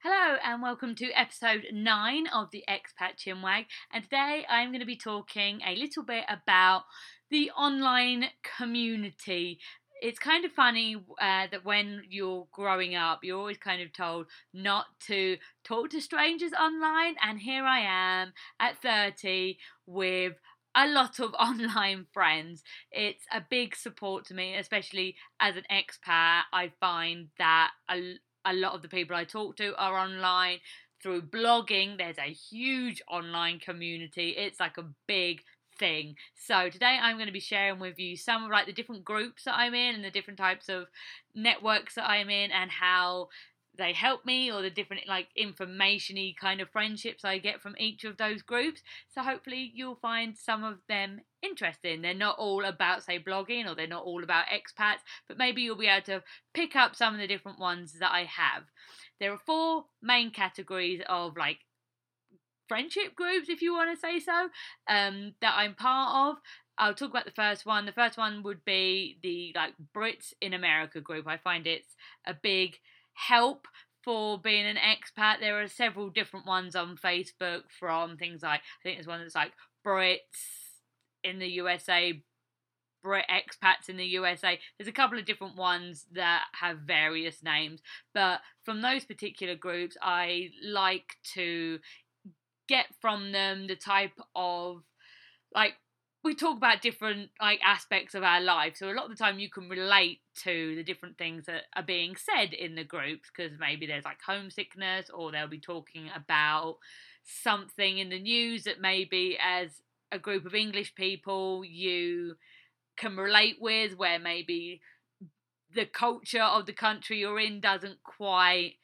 Hello and welcome to episode 9 of the Expat Chinwag. And today I'm going to be talking a little bit about the online community. It's kind of funny uh, that when you're growing up, you're always kind of told not to talk to strangers online. And here I am at 30 with a lot of online friends. It's a big support to me, especially as an expat. I find that a, a lot of the people I talk to are online through blogging. There's a huge online community. It's like a big thing. So today I'm going to be sharing with you some of like the different groups that I'm in and the different types of networks that I'm in and how they help me or the different like informationy kind of friendships I get from each of those groups. So hopefully you'll find some of them interesting. They're not all about say blogging or they're not all about expats, but maybe you'll be able to pick up some of the different ones that I have. There are four main categories of like friendship groups if you want to say so um that I'm part of I'll talk about the first one. The first one would be the like Brits in America group. I find it's a big help for being an expat. There are several different ones on Facebook from things like I think there's one that's like Brits in the USA, Brit expats in the USA. There's a couple of different ones that have various names, but from those particular groups, I like to get from them the type of like we talk about different like aspects of our life so a lot of the time you can relate to the different things that are being said in the groups because maybe there's like homesickness or they'll be talking about something in the news that maybe as a group of english people you can relate with where maybe the culture of the country you're in doesn't quite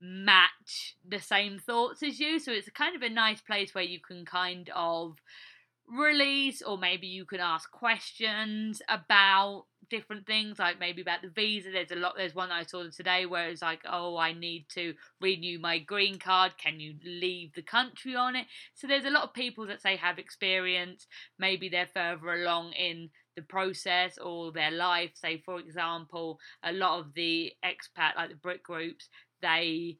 match the same thoughts as you. So it's kind of a nice place where you can kind of release or maybe you can ask questions about different things like maybe about the visa. There's a lot there's one i saw today where it's like oh i need to renew my green card. Can you leave the country on it? So there's a lot of people that say have experience. Maybe they're further along in the process or their life. Say for example a lot of the expat like the brit groups they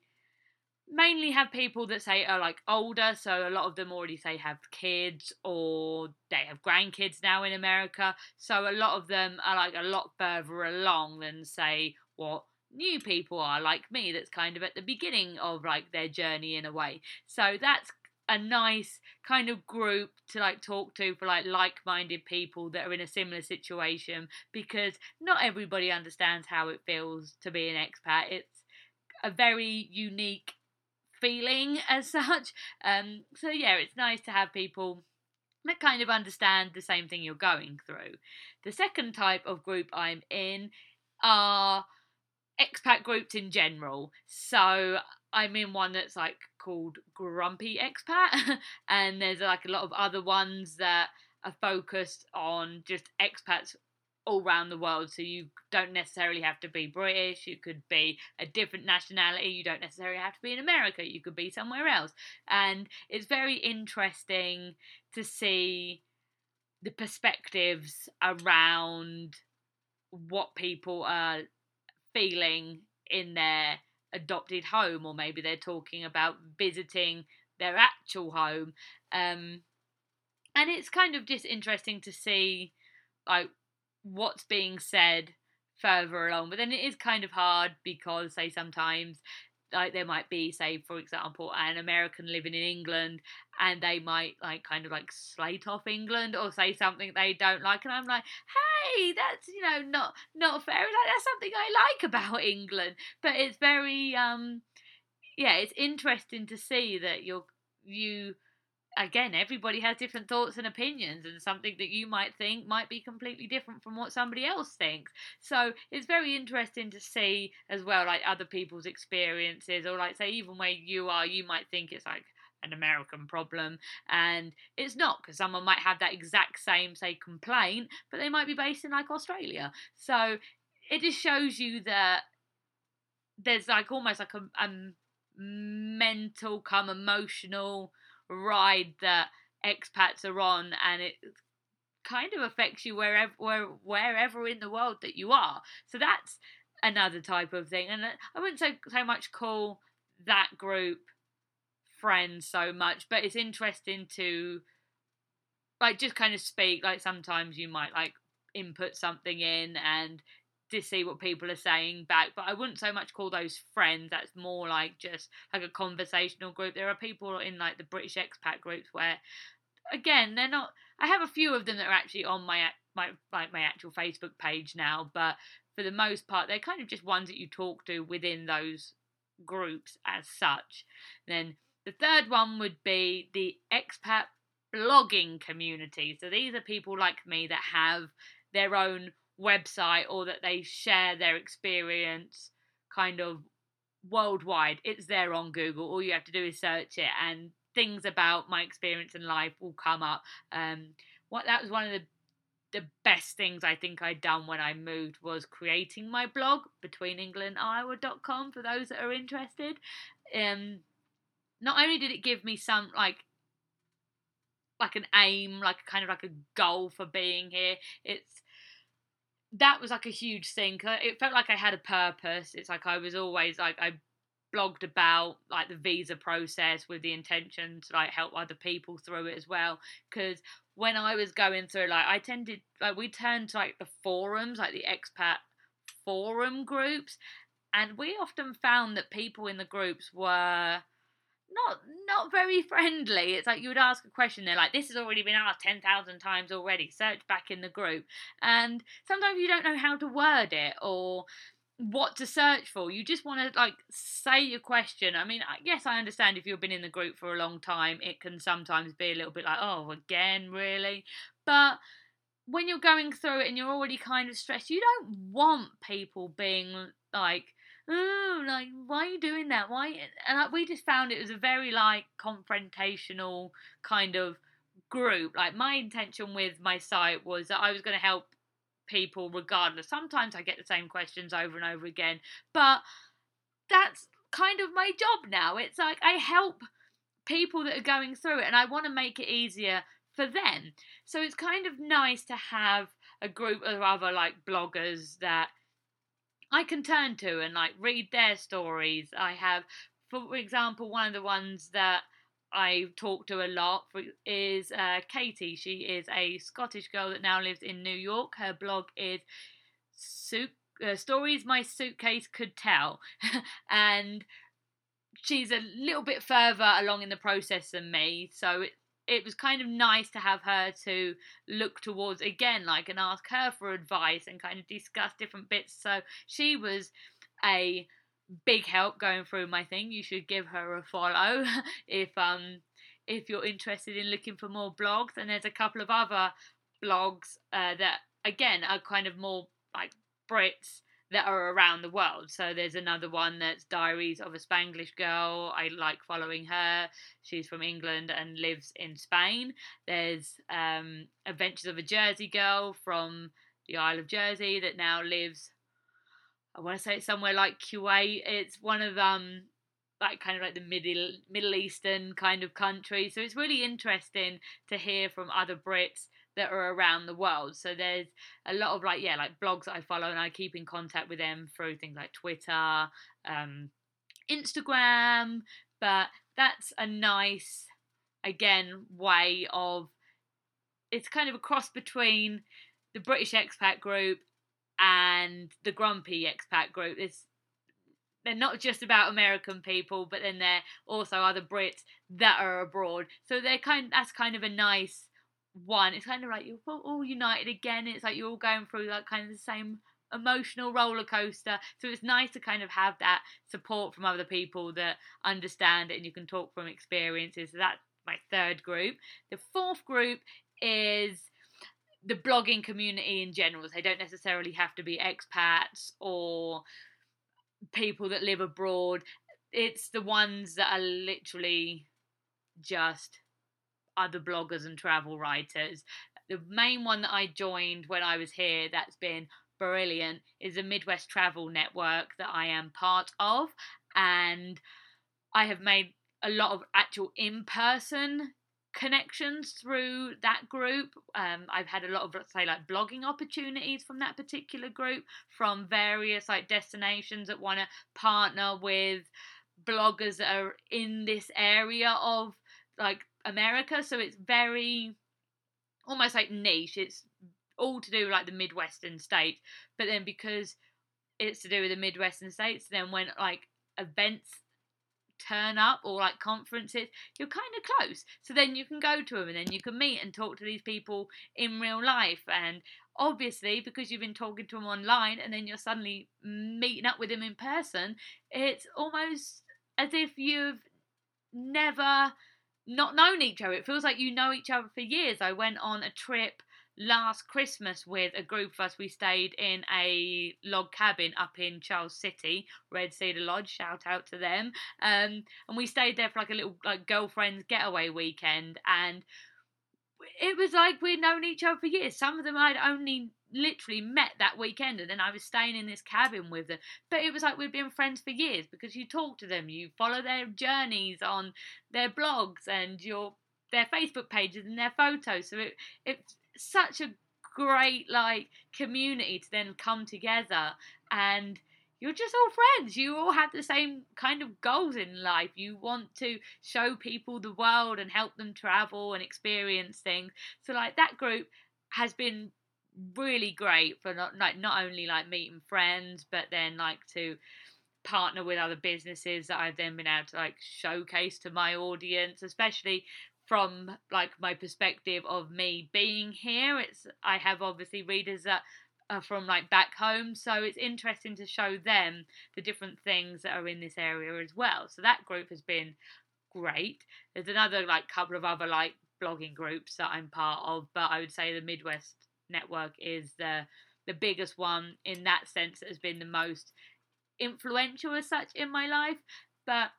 mainly have people that say are like older so a lot of them already say have kids or they have grandkids now in america. So a lot of them are like a lot further along than say what new people are like me that's kind of at the beginning of like their journey in a way. So that's a nice kind of group to like talk to for like like-minded people that are in a similar situation because not everybody understands how it feels to be an expat. It's a very unique feeling as such. Um, so yeah, it's nice to have people that kind of understand the same thing you're going through. The second type of group I'm in are expat groups in general. So I'm in one that's like called Grumpy Expat, and there's like a lot of other ones that are focused on just expats all around the world. So you don't necessarily have to be British. You could be a different nationality. You don't necessarily have to be in America. You could be somewhere else. And it's very interesting to see the perspectives around what people are feeling in their adopted home, or maybe they're talking about visiting their actual home. Um, and it's kind of just interesting to see like what's being said further along. But then it is kind of hard because, say, sometimes like there might be say for example an american living in england and they might like kind of like slate off england or say something they don't like and i'm like hey that's you know not not fair like that's something i like about england but it's very um yeah it's interesting to see that you're you again, everybody has different thoughts and opinions, and something that you might think might be completely different from what somebody else thinks. So it's very interesting to see as well, like other people's experiences, or like say, even where you are, you might think it's like an American problem, and it's not because someone might have that exact same, say, complaint, but they might be based in like Australia. So it just shows you that there's like almost like a, a mental, come emotional ride that expats are on, and it kind of affects you wherever where, wherever in the world that you are. So that's another type of thing, and I wouldn't so so much call that group friends so much, but it's interesting to like just kind of speak. Like sometimes you might like input something in and to see what people are saying back. But I wouldn't so much call those friends. That's more like just like a conversational group. There are people in like the British expat groups where, again, they're not. I have a few of them that are actually on my my like my actual Facebook page now, but for the most part, they're kind of just ones that you talk to within those groups as such. then the third one would be the expat blogging community. So these are people like me that have their own website or that they share their experience kind of worldwide. It's there on Google. All you have to do is search it, and things about my experience in life will come up. Um, what that was one of the the best things I think I'd done when I moved was creating my blog between England Iowa.com for those that are interested. Um, not only did it give me some like like an aim, like kind of like a goal for being here, it's that was like a huge thing. It felt like I had a purpose. It's like I was always like I blogged about like the visa process with the intention to like help other people through it as well. Because when I was going through, like I tended like we turned to like the forums, like the expat forum groups, and we often found that people in the groups were not not very friendly. It's like you would ask a question, they're like, "This has already been asked ten thousand times already." Search back in the group, and sometimes you don't know how to word it or what to search for. You just want to like say your question. I mean, yes, I understand if you've been in the group for a long time, it can sometimes be a little bit like, "Oh, again, really?" But when you're going through it and you're already kind of stressed, you don't want people being like oh, like, why are you doing that? Why? And we just found it was a very like confrontational kind of group. Like my intention with my site was that I was going to help people regardless. Sometimes I get the same questions over and over again, but that's kind of my job now. It's like I help people that are going through it and I want to make it easier for them. So it's kind of nice to have a group of other like bloggers that I can turn to and like read their stories. I have, for example, one of the ones that I talk to a lot is uh, Katie. She is a Scottish girl that now lives in New York. Her blog is Suit, uh, Stories My Suitcase Could Tell. and she's a little bit further along in the process than me. So it was kind of nice to have her to look towards again, like, and ask her for advice and kind of discuss different bits. So she was a big help going through my thing. You should give her a follow if um if you're interested in looking for more blogs. And there's a couple of other blogs uh, that again are kind of more like Brits that are around the world. So there's another one that's Diaries of a Spanglish Girl. I like following her. She's from England and lives in Spain. There's um, Adventures of a Jersey Girl from the Isle of Jersey that now lives. I want to say it's somewhere like Kuwait. It's one of um like kind of like the middle Middle Eastern kind of country. So it's really interesting to hear from other Brits that are around the world. So there's a lot of like yeah, like blogs that I follow and I keep in contact with them through things like Twitter, um, Instagram. But that's a nice, again, way of it's kind of a cross between the British expat group and the grumpy expat group. It's they're not just about American people, but then they're also other Brits that are abroad. So they're kind that's kind of a nice one. It's kind of like you're all united again. It's like you're all going through like kind of the same emotional roller coaster. So it's nice to kind of have that support from other people that understand it and you can talk from experiences. So that's my third group. The fourth group is the blogging community in general. They don't necessarily have to be expats or people that live abroad. It's the ones that are literally just other bloggers and travel writers. The main one that I joined when I was here that's been brilliant is the Midwest Travel Network that I am part of. And I have made a lot of actual in person connections through that group. Um, I've had a lot of, let's say, like blogging opportunities from that particular group from various like destinations that want to partner with bloggers that are in this area of like America. So it's very almost like niche. It's all to do with like the Midwestern states. But then because it's to do with the Midwestern states, then when like events turn up or like conferences, you're kind of close. So then you can go to them and then you can meet and talk to these people in real life. And obviously, because you've been talking to them online and then you're suddenly meeting up with them in person, it's almost as if you've never not known each other. It feels like you know each other for years. I went on a trip last Christmas with a group of us. We stayed in a log cabin up in Charles City, Red Cedar Lodge. Shout out to them. Um, and we stayed there for like a little like girlfriends getaway weekend, and it was like we'd known each other for years. Some of them I'd only literally met that weekend and then I was staying in this cabin with them. But it was like we'd been friends for years because you talk to them, you follow their journeys on their blogs and your their Facebook pages and their photos. So it it's such a great like community to then come together and you're just all friends. You all have the same kind of goals in life. You want to show people the world and help them travel and experience things. So like that group has been really great for not like not only like meeting friends, but then like to partner with other businesses that I've then been able to like showcase to my audience, especially from like my perspective of me being here. It's I have obviously readers that are from like back home, so it's interesting to show them the different things that are in this area as well. So that group has been great. There's another like couple of other like blogging groups that I'm part of, but I would say the Midwest network is the the biggest one in that sense that has been the most influential as such in my life. But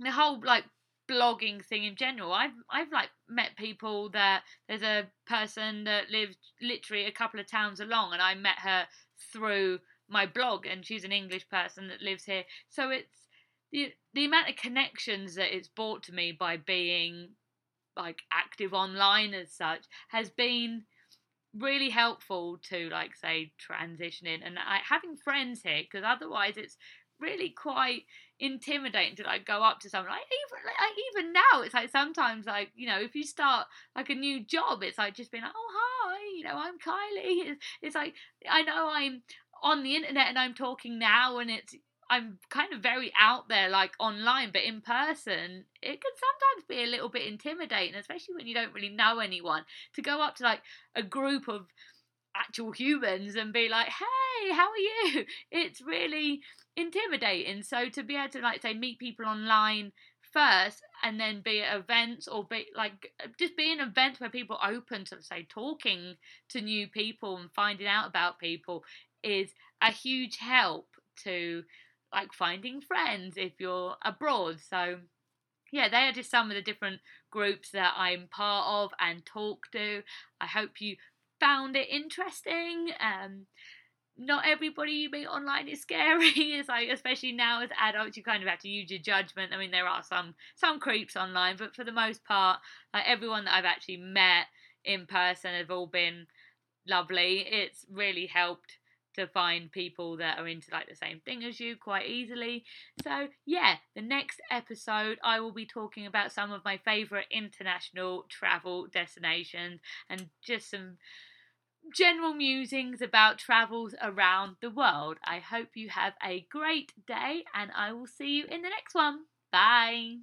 the whole like blogging thing in general. I've I've like met people that there's a person that lives literally a couple of towns along, and I met her through my blog, and she's an English person that lives here. So it's the the amount of connections that it's brought to me by being like active online as such has been really helpful to like say transitioning and having friends here because otherwise it's really quite intimidating to like go up to someone like even like even now it's like sometimes like you know if you start like a new job it's like just being like oh hi you know i'm kylie. It's, it's like i know i'm on the internet and i'm talking now and it's i'm kind of very out there like online but in person it can sometimes be a little bit intimidating especially when you don't really know anyone to go up to like a group of actual humans and be like hey how are you it's really intimidating. So to be able to like say meet people online first and then be at events or be like just be in events where people open to say talking to new people and finding out about people is a huge help to like finding friends if you're abroad. So yeah, they are just some of the different groups that I'm part of and talk to. I hope you found it interesting. Um, not everybody you meet online is scary. it's like especially now as adults, you kind of have to use your judgment. I mean, there are some some creeps online, but for the most part, like everyone that I've actually met in person have all been lovely. It's really helped to find people that are into like the same thing as you quite easily. So, yeah, the next episode I will be talking about some of my favorite international travel destinations and just some general musings about travels around the world. I hope you have a great day and I will see you in the next one. Bye.